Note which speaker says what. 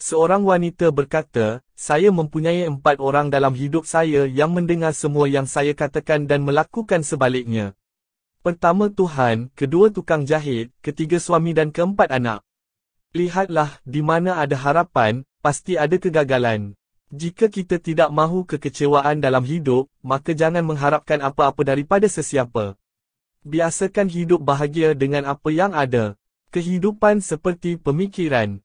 Speaker 1: Seorang wanita berkata, saya mempunyai empat orang dalam hidup saya yang mendengar semua yang saya katakan dan melakukan sebaliknya. Pertama Tuhan, kedua tukang jahit, ketiga suami dan keempat anak. Lihatlah, di mana ada harapan, pasti ada kegagalan. Jika kita tidak mahu kekecewaan dalam hidup, maka jangan mengharapkan apa-apa daripada sesiapa. Biasakan hidup bahagia dengan apa yang ada. Kehidupan seperti pemikiran.